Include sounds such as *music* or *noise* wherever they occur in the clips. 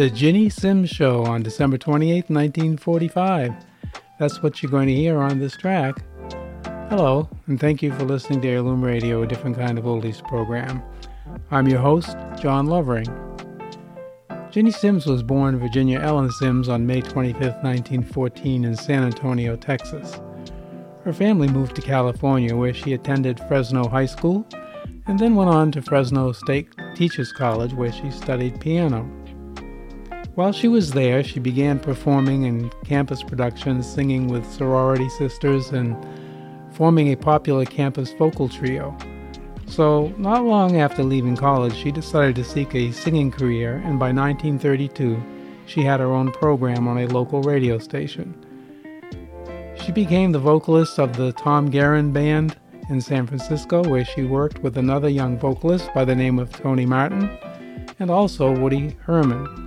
The Ginny Simms Show on December 28, 1945. That's what you're going to hear on this track. Hello, and thank you for listening to Heirloom Radio, a different kind of oldies program. I'm your host, John Lovering. Ginny Simms was born Virginia Ellen Simms on May 25, 1914, in San Antonio, Texas. Her family moved to California, where she attended Fresno High School and then went on to Fresno State Teachers College, where she studied piano. While she was there, she began performing in campus productions, singing with sorority sisters, and forming a popular campus vocal trio. So, not long after leaving college, she decided to seek a singing career, and by 1932, she had her own program on a local radio station. She became the vocalist of the Tom Gerun Band in San Francisco, where she worked with another young vocalist by the name of Tony Martin and also Woody Herman.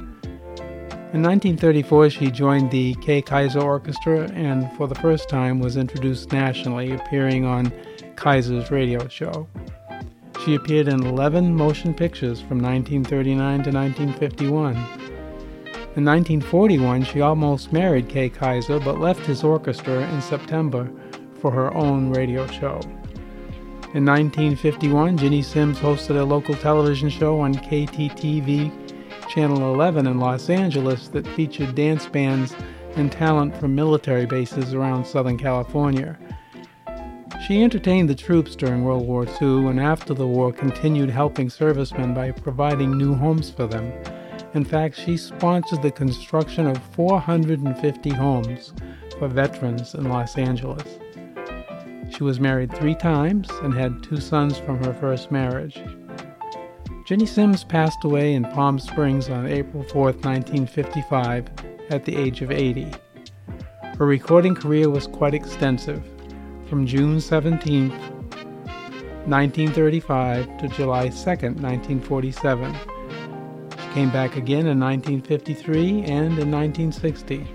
In 1934, she joined the Kay Kyser Orchestra and for the first time was introduced nationally, appearing on Kyser's radio show. She appeared in 11 motion pictures from 1939 to 1951. In 1941, she almost married Kay Kyser but left his orchestra in September for her own radio show. In 1951, Ginny Simms hosted a local television show on KTTV Channel 11 in Los Angeles that featured dance bands and talent from military bases around Southern California. She entertained the troops during World War II and after the war continued helping servicemen by providing new homes for them. In fact, she sponsored the construction of 450 homes for veterans in Los Angeles. She was married three times and had two sons from her first marriage. Ginny Simms passed away in Palm Springs on April 4, 1955, at the age of 80. Her recording career was quite extensive, from June 17, 1935 to July 2, 1947. She came back again in 1953 and in 1960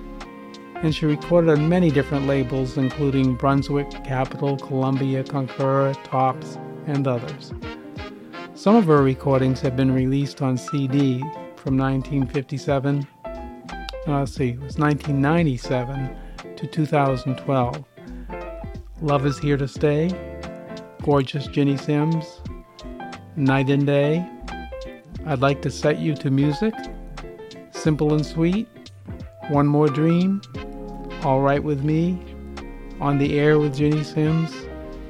and she recorded on many different labels, including Brunswick, Capitol, Columbia, Concura, Tops, and others. Some of her recordings have been released on CD from 1957, uh, let's see, it was 1997 to 2012. Love is Here to Stay, Gorgeous Ginny Simms, Night and Day, I'd Like to Set You to Music, Simple and Sweet, One More Dream, all Right With Me, On the Air with Ginny Simms,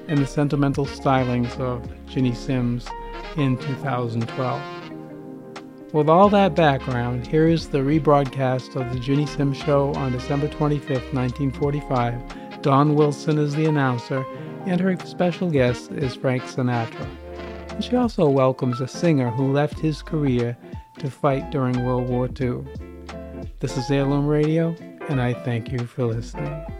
and the sentimental stylings of Ginny Simms in 2012. With all that background, here is the rebroadcast of the Ginny Simms Show on December 25, 1945. Don Wilson is the announcer, and her special guest is Frank Sinatra. And she also welcomes a singer who left his career to fight during World War II. This is Heirloom Radio, and I thank you for listening.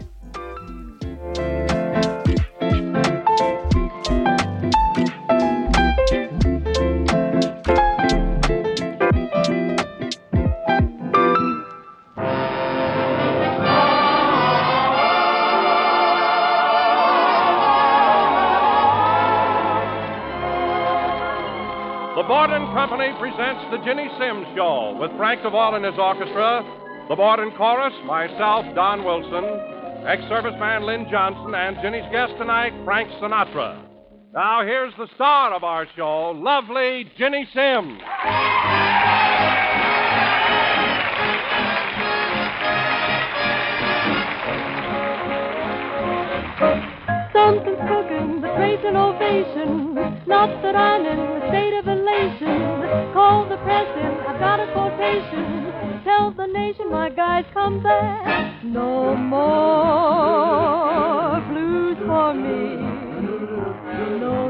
Simms Show with Frank DeVol and his orchestra the board Borden Chorus, myself, Don Wilson, ex serviceman Lynn Johnson, and Ginny's guest tonight, Frank Sinatra. Now, here's the star of our show, lovely Ginny Simms. An ovation. Not that I'm in a state of elation. Call the press in, I've got a quotation. Tell the nation my guys come back. No more blues for me. No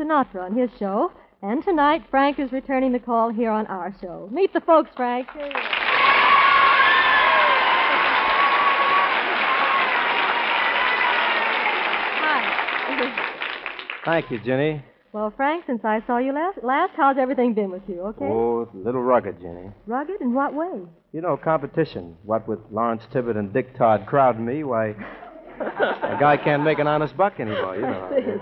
Sinatra on his show, and tonight Frank is returning the call here on our show. Meet the folks, Frank. Here you are. Hi. Thank you, Ginny. Well, Frank, since I saw you last, last how's everything been with you? Okay. Oh, a little rugged, Ginny. Rugged in what way? You know, competition. What with Lawrence Tibbett and Dick Todd crowding me, why, *laughs* a guy can't make an honest buck anymore, you know.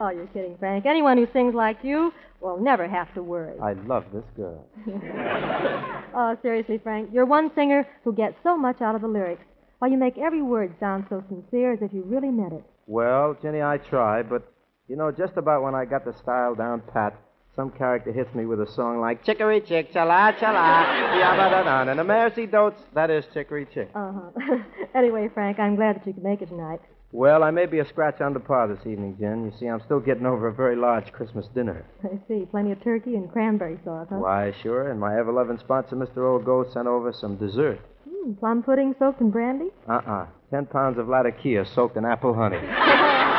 Oh, you're kidding, Frank. Anyone who sings like you will never have to worry. I love this girl. *laughs* Oh, seriously, Frank, you're one singer who gets so much out of the lyrics. Why, you make every word sound so sincere as if you really meant it. Well, Ginny, I try, but, you know, just about when I got the style down pat, some character hits me with a song like Chickery Chick, Chala Chala, Yabba and the Mairzy Doats. That is Chickery Chick. Uh-huh. *laughs* anyway, Frank, I'm glad that you could make it tonight. Well, I may be a scratch under par this evening, Jen. You see, I'm still getting over a very large Christmas dinner. I see. Plenty of turkey and cranberry sauce, huh? Why, sure, and my ever-loving sponsor, Mr. Old Gold, sent over some dessert. Hmm, plum pudding soaked in brandy? Uh-uh. Ten pounds of latakia soaked in apple honey. *laughs*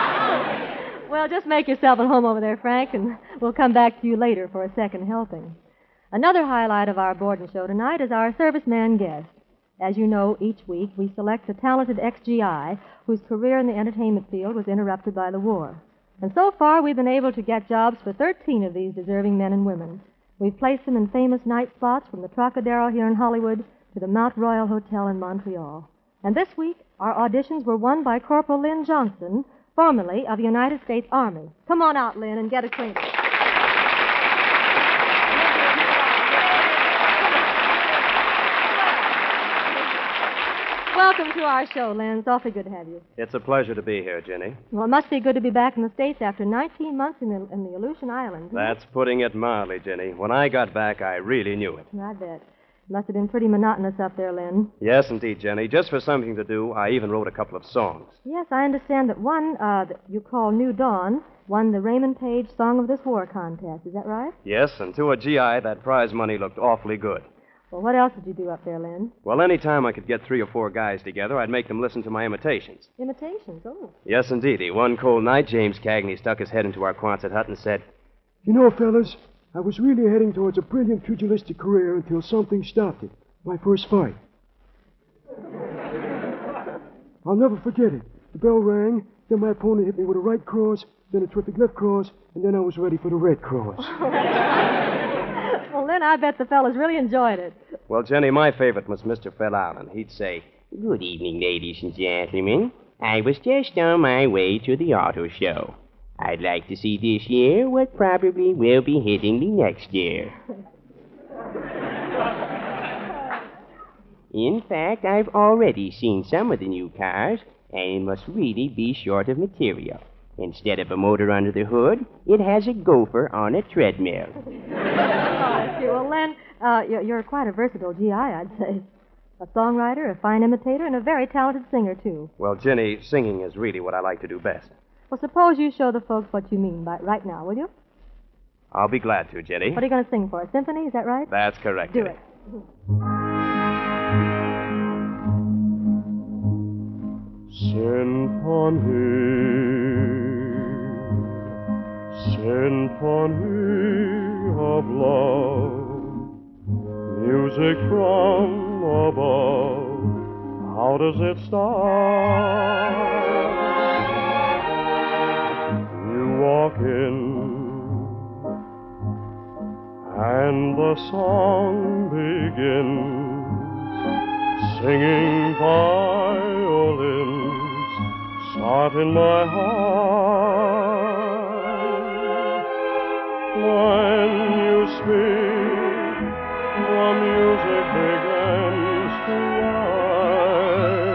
Well, just make yourself at home over there, Frank, and we'll come back to you later for a second helping. Another highlight of our Borden show tonight is our serviceman guest. As you know, each week we select a talented ex-GI whose career in the entertainment field was interrupted by the war. And so far, we've been able to get jobs for 13 of these deserving men and women. We've placed them in famous night spots from the Trocadero here in Hollywood to the Mount Royal Hotel in Montreal. And this week, our auditions were won by Corporal Lynn Johnson, formerly of the United States Army. Come on out, Lynn, and get acquainted. Welcome to our show, Lynn. It's awfully good to have you. It's a pleasure to be here, Ginny. Well, it must be good to be back in the States after 19 months in the, in the Aleutian Islands. That's putting it mildly, Ginny. When I got back, I really knew it. I bet. Must have been pretty monotonous up there, Lynn. Yes, indeed, Ginny. Just for something to do, I even wrote a couple of songs. Yes, I understand that one uh, that you call New Dawn won the Raymond Paige Song of This War contest. Is that right? Yes, and to a GI, that prize money looked awfully good. Well, what else did you do up there, Lynn? Well, any time I could get three or four guys together, I'd make them listen to my imitations. Imitations. Oh. Yes, indeedy. One cold night, James Cagney stuck his head into our Quonset hut and said, You know, fellas, I was really heading towards a brilliant pugilistic career until something stopped it. My first fight. *laughs* I'll never forget it. The bell rang, then my opponent hit me with a right cross, then a terrific left cross, and then I was ready for the red cross. *laughs* Lynn, I bet the fellas really enjoyed it. Well, Jenny, my favorite was Mr. Phil Allen. He'd say, Good evening, ladies and gentlemen. I was just on my way to the auto show. I'd like to see this year what probably will be hitting me next year. *laughs* In fact, I've already seen some of the new cars, and it must really be short of material. Instead of a motor under the hood, it has a gopher on a treadmill. Oh. Well, Len, uh, you're, you're quite a versatile GI, I'd say. A songwriter, a fine imitator, and a very talented singer, too. Well, Ginny, singing is really what I like to do best. Well, suppose you show the folks what you mean by right now, will you? I'll be glad to, Ginny. What are you going to sing for? A symphony, is that right? That's correct. Do Ginny. it. Symphony, symphony of love, music from above. How does it start? You walk in, and the song begins singing violins start in my heart. When you speak, the music begins to rise.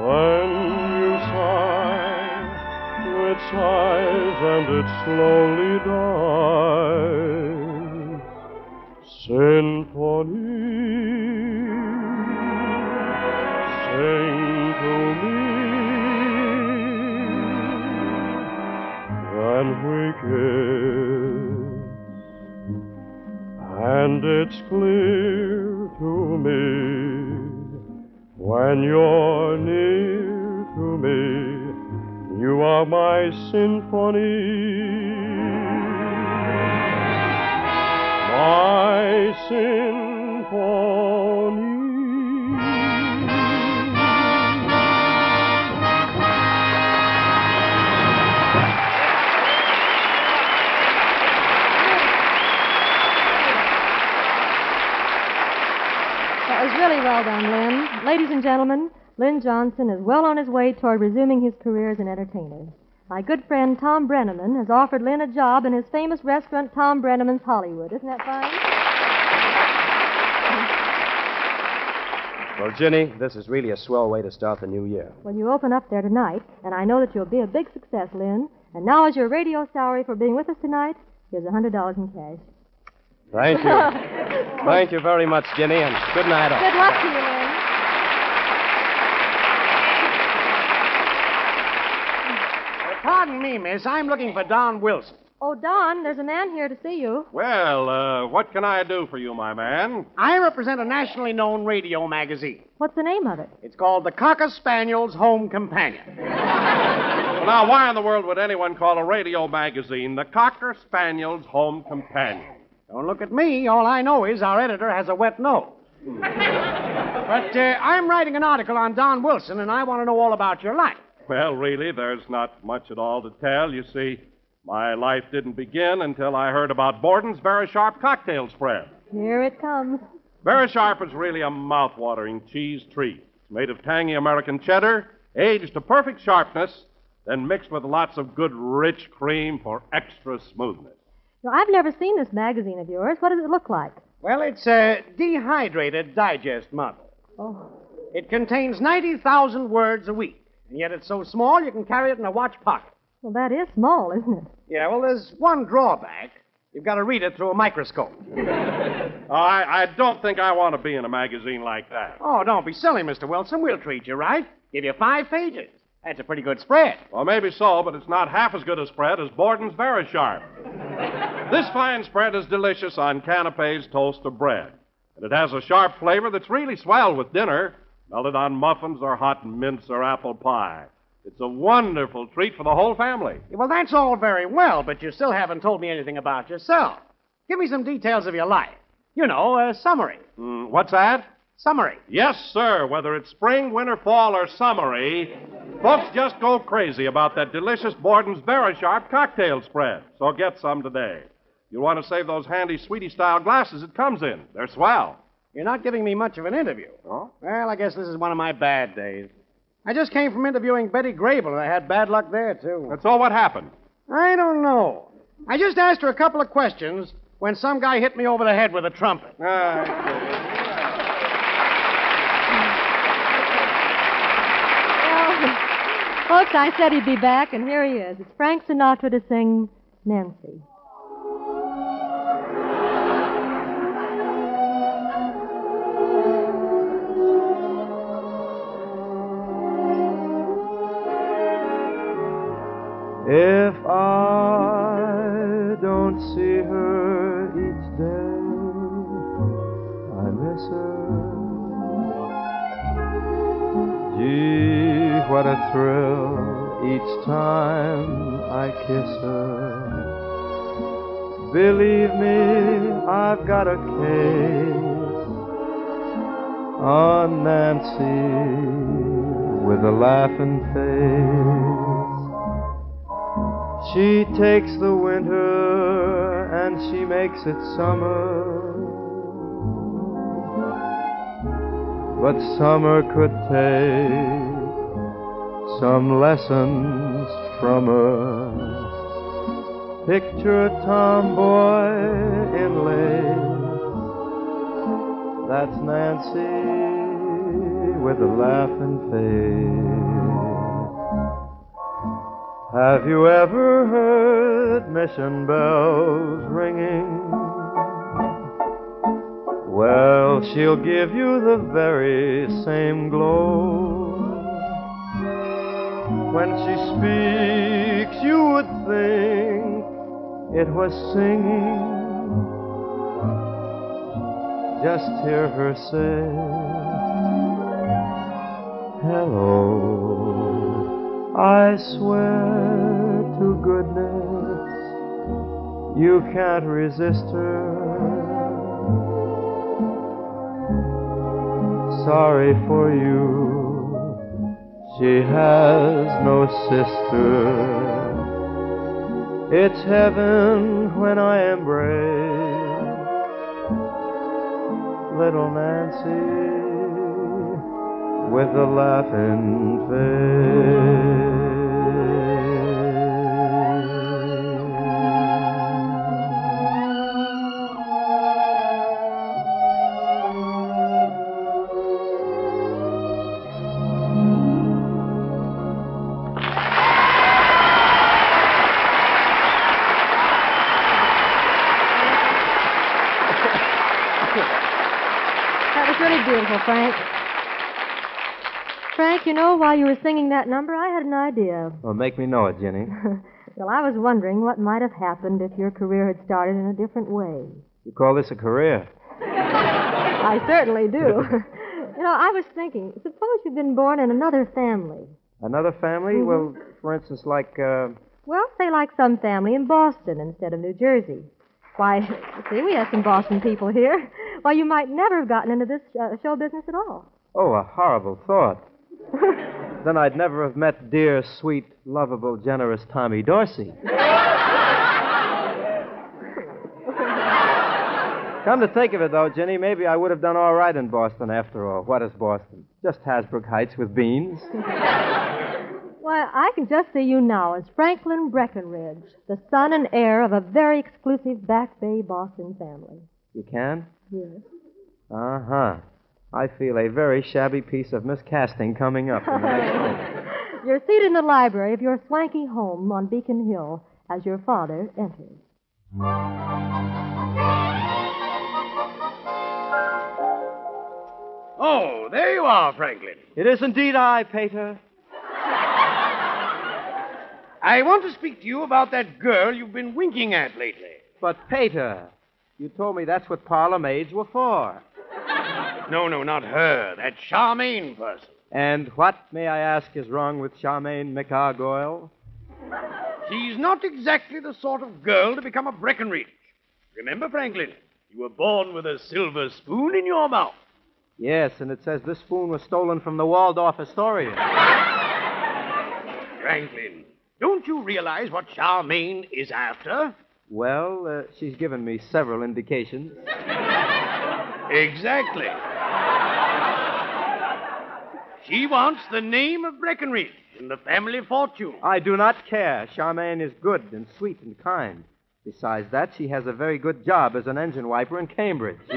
When you sigh, it sighs and it slowly dies. Symphony, sing to me. and wicked. And it's clear to me when you're near to me, you are my symphony. My symphony. Really well done, Lynn. Ladies and gentlemen, Lynn Johnson is well on his way toward resuming his career as an entertainer. My good friend Tom Breneman has offered Lynn a job in his famous restaurant, Tom Breneman's Hollywood. Isn't that fine? Well, Ginny, this is really a swell way to start the new year. Well, you open up there tonight, and I know that you'll be a big success, Lynn. And now, as your radio salary for being with us tonight, here's a $100 in cash. Thank you. *laughs* Thank you very much, Ginny, and good night. all. Good luck to you, Lynn. Pardon me, miss. I'm looking for Don Wilson. Oh, Don, there's a man here to see you. Well, uh, what can I do for you, my man? I represent a nationally known radio magazine. What's the name of it? It's called the Cocker Spaniel's Home Companion. Well, now, why in the world would anyone call a radio magazine the Cocker Spaniel's Home Companion? Don't look at me. All I know is our editor has a wet nose. *laughs* but uh, I'm writing an article on Don Wilson, and I want to know all about your life. Well, really, there's not much at all to tell. You see, my life didn't begin until I heard about Borden's Very Sharp cocktail spread. Here it comes. Very Sharp is really a mouth-watering cheese treat. It's made of tangy American cheddar, aged to perfect sharpness, then mixed with lots of good, rich cream for extra smoothness. Now, I've never seen this magazine of yours. What does it look like? Well, it's a dehydrated digest model. Oh. It contains 90,000 words a week, and yet it's so small you can carry it in a watch pocket. Well, that is small, isn't it? Yeah, well, there's one drawback. You've got to read it through a microscope. *laughs* Oh, I, I don't think I want to be in a magazine like that. Oh, don't be silly, Mr. Wilson. We'll treat you right. Give you five pages. That's a pretty good spread. Well, maybe so, but it's not half as good a spread as Borden's Very Sharp. *laughs* this fine spread is delicious on canapes, toast, or bread. And it has a sharp flavor that's really swell with dinner, melted on muffins or hot mince or apple pie. It's a wonderful treat for the whole family. Well, that's all very well, but you still haven't told me anything about yourself. Give me some details of your life. You know, a summary. Mm, what's that? Summary. Yes, sir. Whether it's spring, winter, fall, or summery, folks just go crazy about that delicious Borden's Very Sharp cocktail spread. So get some today. You'll want to save those handy sweetie style glasses it comes in. They're swell. You're not giving me much of an interview. Oh? Well, I guess this is one of my bad days. I just came from interviewing Betty Grable, and I had bad luck there, too. That's all what happened. I don't know. I just asked her a couple of questions when some guy hit me over the head with a trumpet. Ah, well, folks, I said he'd be back, and here he is. It's Frank Sinatra to sing Nancy. If I what a thrill each time I kiss her. Believe me, I've got a case on Nancy with a laughing face. She takes the winter and she makes it summer. But summer could take some lessons from her. Picture a tomboy in lace. That's Nancy with a laughing face. Have you ever heard mission bells ringing? Well, she'll give you the very same glow. When she speaks, you would think it was singing. just hear her say, Hello. I swear to goodness, you can't resist her. Sorry for you, she has no sister. It's heaven when I embrace little Nancy with a laughing face. Was Frank. Frank, you know, while you were singing that number, I had an idea. Well, make me know it, Ginny. *laughs* well, I was wondering what might have happened if your career had started in a different way. You call this a career? *laughs* I certainly do. *laughs* you know, I was thinking, suppose you'd been born in another family. Another family? Mhm. Well, for instance, like, uh, Well, say like some family in Boston instead of New Jersey. Why, see, we have some Boston people here. Why, you might never have gotten into this uh, show business at all. oh, a horrible thought. *laughs* then I'd never have met dear, sweet, lovable, generous Tommy Dorsey. Come to think of it, though, Ginny, maybe I would have done all right in Boston after all. What is Boston? Just Hasbrouck Heights with beans. *laughs* Why, I can just see you now as Franklin Breckenridge, the son and heir of a very exclusive Back Bay Boston family. You can? Yes. Uh huh. I feel a very shabby piece of miscasting coming up. in the next *laughs* minute. You're seated in the library of your swanky home on Beacon Hill as your father enters. Oh, there you are, Franklin. It is indeed I, Pater. I want to speak to you about that girl you've been winking at lately. But, Pater, you told me that's what parlor maids were for. No, no, not her. That Charmaine person. And what, may I ask, is wrong with Charmaine McArgoyle? She's not exactly the sort of girl to become a Breckenridge. Remember, Franklin, you were born with a silver spoon in your mouth. Yes, and it says this spoon was stolen from the Waldorf Astoria. Franklin, don't you realize what Charmaine is after? Well, uh, she's given me several indications. *laughs* Exactly. She wants the name of Breckenridge and the family fortune. I do not care. Charmaine is good and sweet and kind. Besides that, she has a very good job as an engine wiper in Cambridge. She-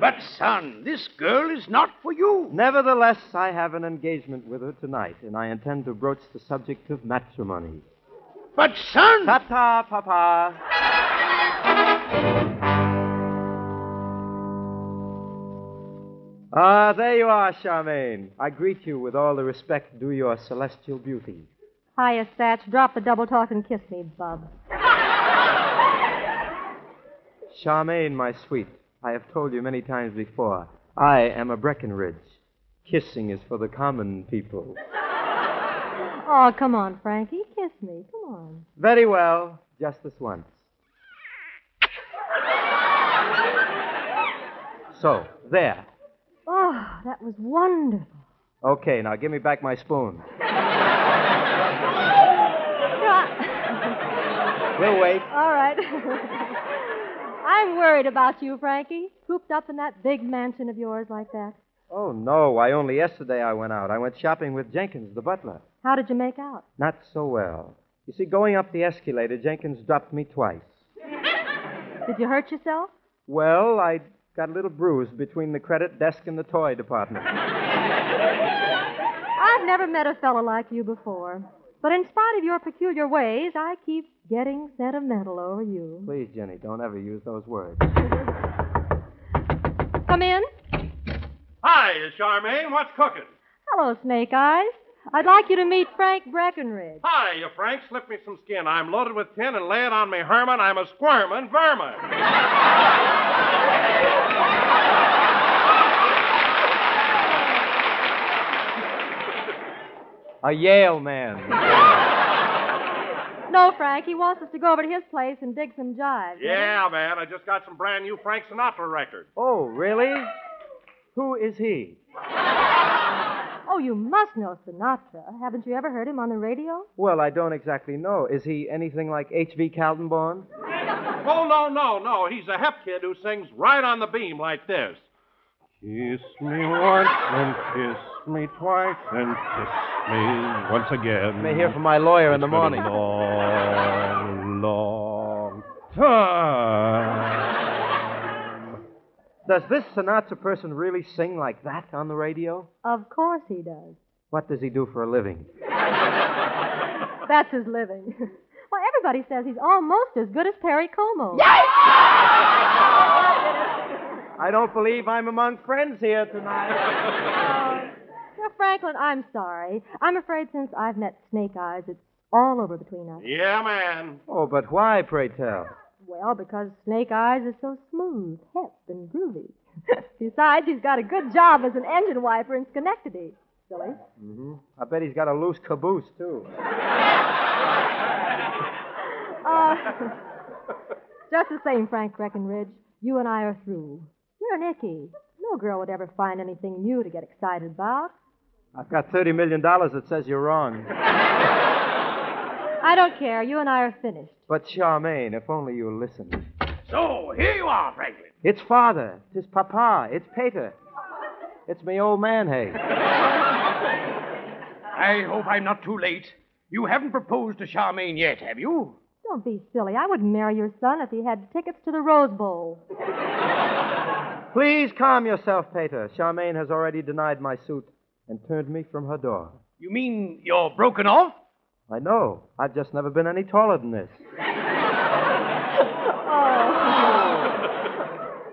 But, son, this girl is not for you. Nevertheless, I have an engagement with her tonight, and I intend to broach the subject of matrimony. But, son. Ta-ta, Papa. Ah, there you are, Charmaine. I greet you with all the respect due your celestial beauty. Hiya, Satch. Drop the double talk and kiss me, bub. Charmaine, my sweet, I have told you many times before, I am a Breckenridge. Kissing is for the common people. *laughs* Oh, come on, Frankie. Kiss me. Come on. Very well, just this once. So, there. Oh, that was wonderful. Okay, now give me back my spoon. *laughs* We'll wait. All right. *laughs* I'm worried about you, Frankie. Cooped up in that big mansion of yours like that. Oh, no. Why, only yesterday I went out. I went shopping with Jenkins, the butler. How did you make out? Not so well. You see, going up the escalator, Jenkins dropped me twice. *laughs* Did you hurt yourself? Well, I got a little bruise between the credit desk and the toy department. *laughs* I've never met a fellow like you before. But in spite of your peculiar ways, I keep getting sentimental over you. Please, Ginny, don't ever use those words. Come in. Hi, Charmaine. What's cooking? Hello, Snake Eyes. I'd like you to meet Frank Breckenridge. Hi, you Frank. Slip me some skin. I'm loaded with tin and lay it on me, Herman. I'm a squirmin' vermin. *laughs* A Yale man. *laughs* No, Frank, he wants us to go over to his place and dig some jive. Yeah, man. I just got some brand new Frank Sinatra records. Oh, really? Who is he? *laughs* Oh, you must know Sinatra. Haven't you ever heard him on the radio? Well, I don't exactly know. Is he anything like H.V. Kaltenborn? *laughs* Oh, no, no, no. He's a hep kid who sings right on the beam like this. Kiss me once and kiss me twice and kiss me once again. May hear from my lawyer in the It's been morning. A long, long time. Does this Sinatra person really sing like that on the radio? Of course he does. What does he do for a living? *laughs* That's his living. *laughs* well, everybody says he's almost as good as Perry Como. *laughs* Yes! I don't believe I'm among friends here tonight. Well, Franklin, I'm sorry. I'm afraid since I've met Snake Eyes, it's all over between us. Yeah, man. Oh, but why, pray tell? Well, because Snake Eyes is so smooth, hip, and groovy. *laughs* Besides, he's got a good job as an engine wiper in Schenectady. Silly. Mm-hmm. I bet he's got a loose caboose, too. *laughs* Uh, *laughs* just the same, Frank Breckenridge, you and I are through. You're an icky. No girl would ever find anything new to get excited about. I've got $30 million that says you're wrong. *laughs* I don't care. You and I are finished. But, Charmaine, if only you'll listen. So, here you are, Franklin. It's father. It's papa. It's Peter. It's me old man, hey. *laughs* I hope I'm not too late. You haven't proposed to Charmaine yet, have you? Don't be silly. I wouldn't marry your son if he had tickets to the Rose Bowl. *laughs* Please calm yourself, Peter. Charmaine has already denied my suit and turned me from her door. You mean you're broken off? I know. I've just never been any taller than this. *laughs* Oh.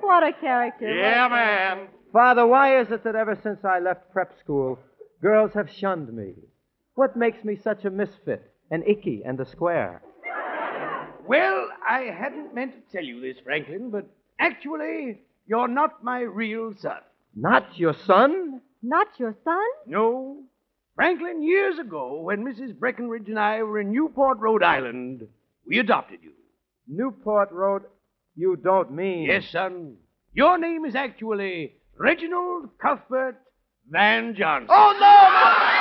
What a character. Yeah, man. Father, why is it that ever since I left prep school, girls have shunned me? What makes me such a misfit, an icky, and a square? Well, I hadn't meant to tell you this, Franklin, but actually, you're not my real son. Not your son? Not your son? No. Franklin, years ago, when Mrs. Breckenridge and I were in Newport, Rhode Island, we adopted you. Newport Road? You don't mean. Yes, son. Your name is actually Reginald Cuthbert Van Johnson. Oh, no! Easy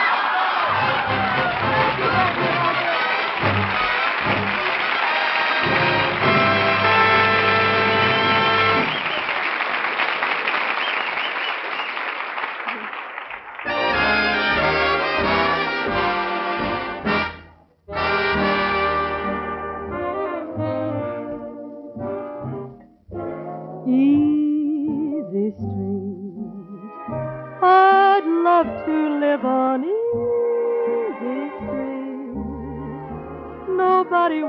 Nobody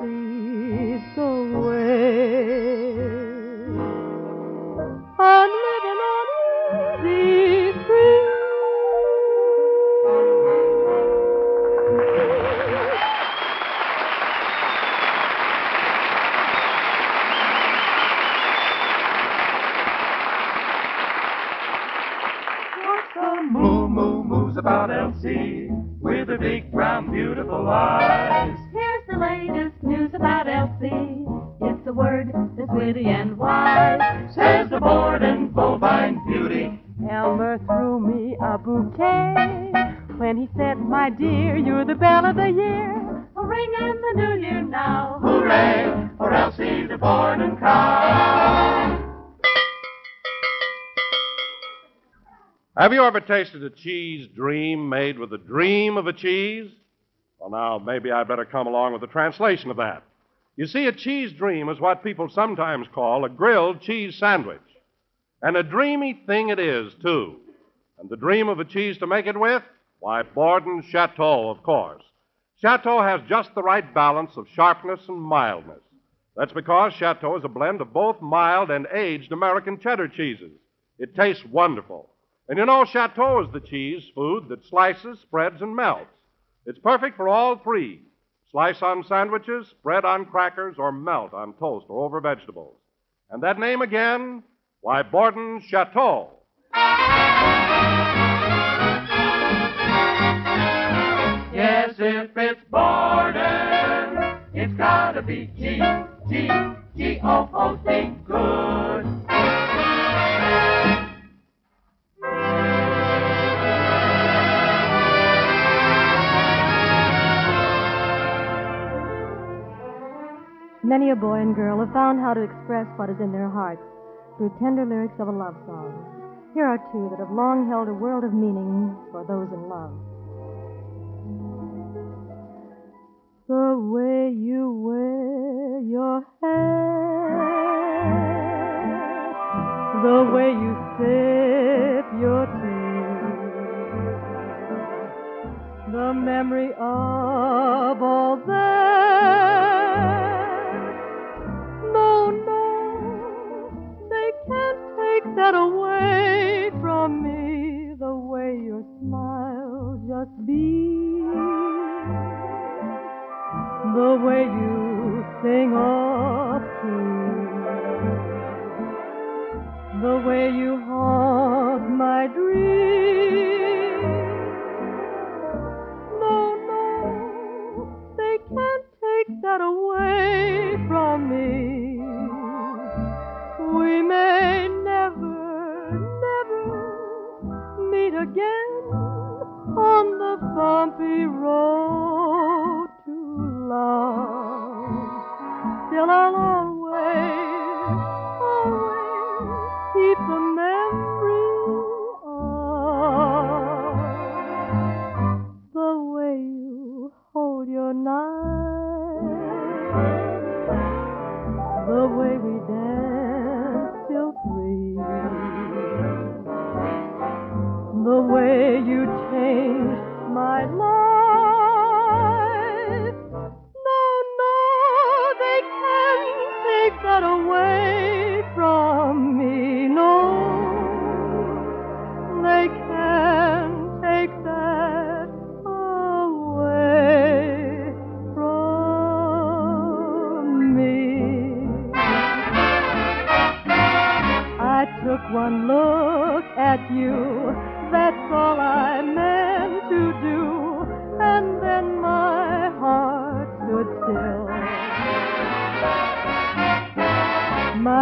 So you ever tasted a cheese dream made with a dream of a cheese? Well, now, maybe I'd better come along with a translation of that. You see, a cheese dream is what people sometimes call a grilled cheese sandwich. And a dreamy thing it is, too. And the dream of a cheese to make it with? Why, Borden Chateau, of course. Chateau has just the right balance of sharpness and mildness. That's because Chateau is a blend of both mild and aged American cheddar cheeses. It tastes wonderful. And you know, Chateau is the cheese food that slices, spreads, and melts. It's perfect for all three slice on sandwiches, spread on crackers, or melt on toast or over vegetables. And that name again? Why, Borden Chateau. Yes, if it's Borden, it's gotta be G, G, G O O C, good. Many a boy and girl have found how to express what is in their hearts through tender lyrics of a love song. Here are two that have long held a world of meaning for those in love. The way you wear your hair, the way you sip your tea, the memory of all that. Beams, the way you sing off key, the way you haunt my dreams. No, no, they can't take that away from me. We may never, never meet again on the bumpy road to love. Still, I'll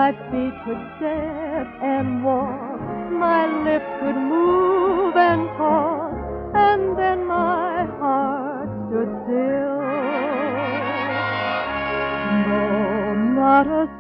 My feet could step and walk, my lips could move and talk, and then my heart stood still. No, not a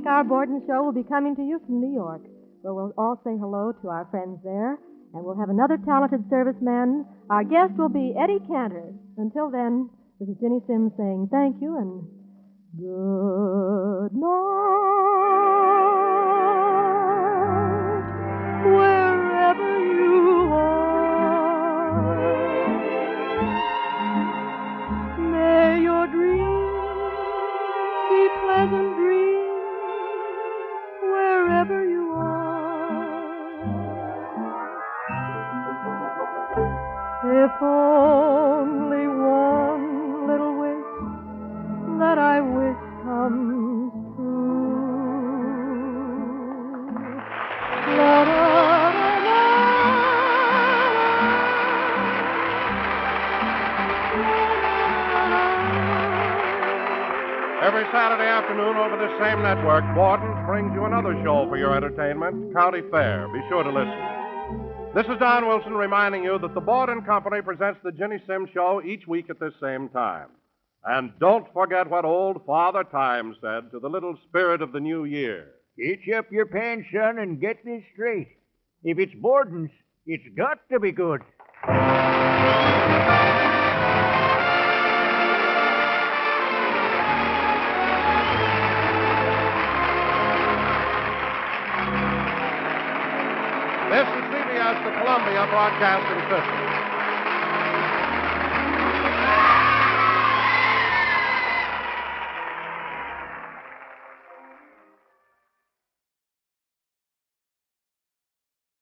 week our Borden show will be coming to you from New York, where we'll all say hello to our friends there, and we'll have another talented serviceman. Our guest will be Eddie Cantor. Until then, this is Ginny Simms saying thank you and good night, wherever If only one little wish that I wish comes true. La, Every Saturday afternoon over this same network, Borden brings you another show for your entertainment, County Fair. Be sure to listen. This is Don Wilson reminding you that the Borden Company presents the Ginny Simms Show each week at this same time. And don't forget what old Father Time said to the little spirit of the new year. Hitch up your pants, son, and get this straight. If it's Borden's, it's got to be good. Broadcasting System.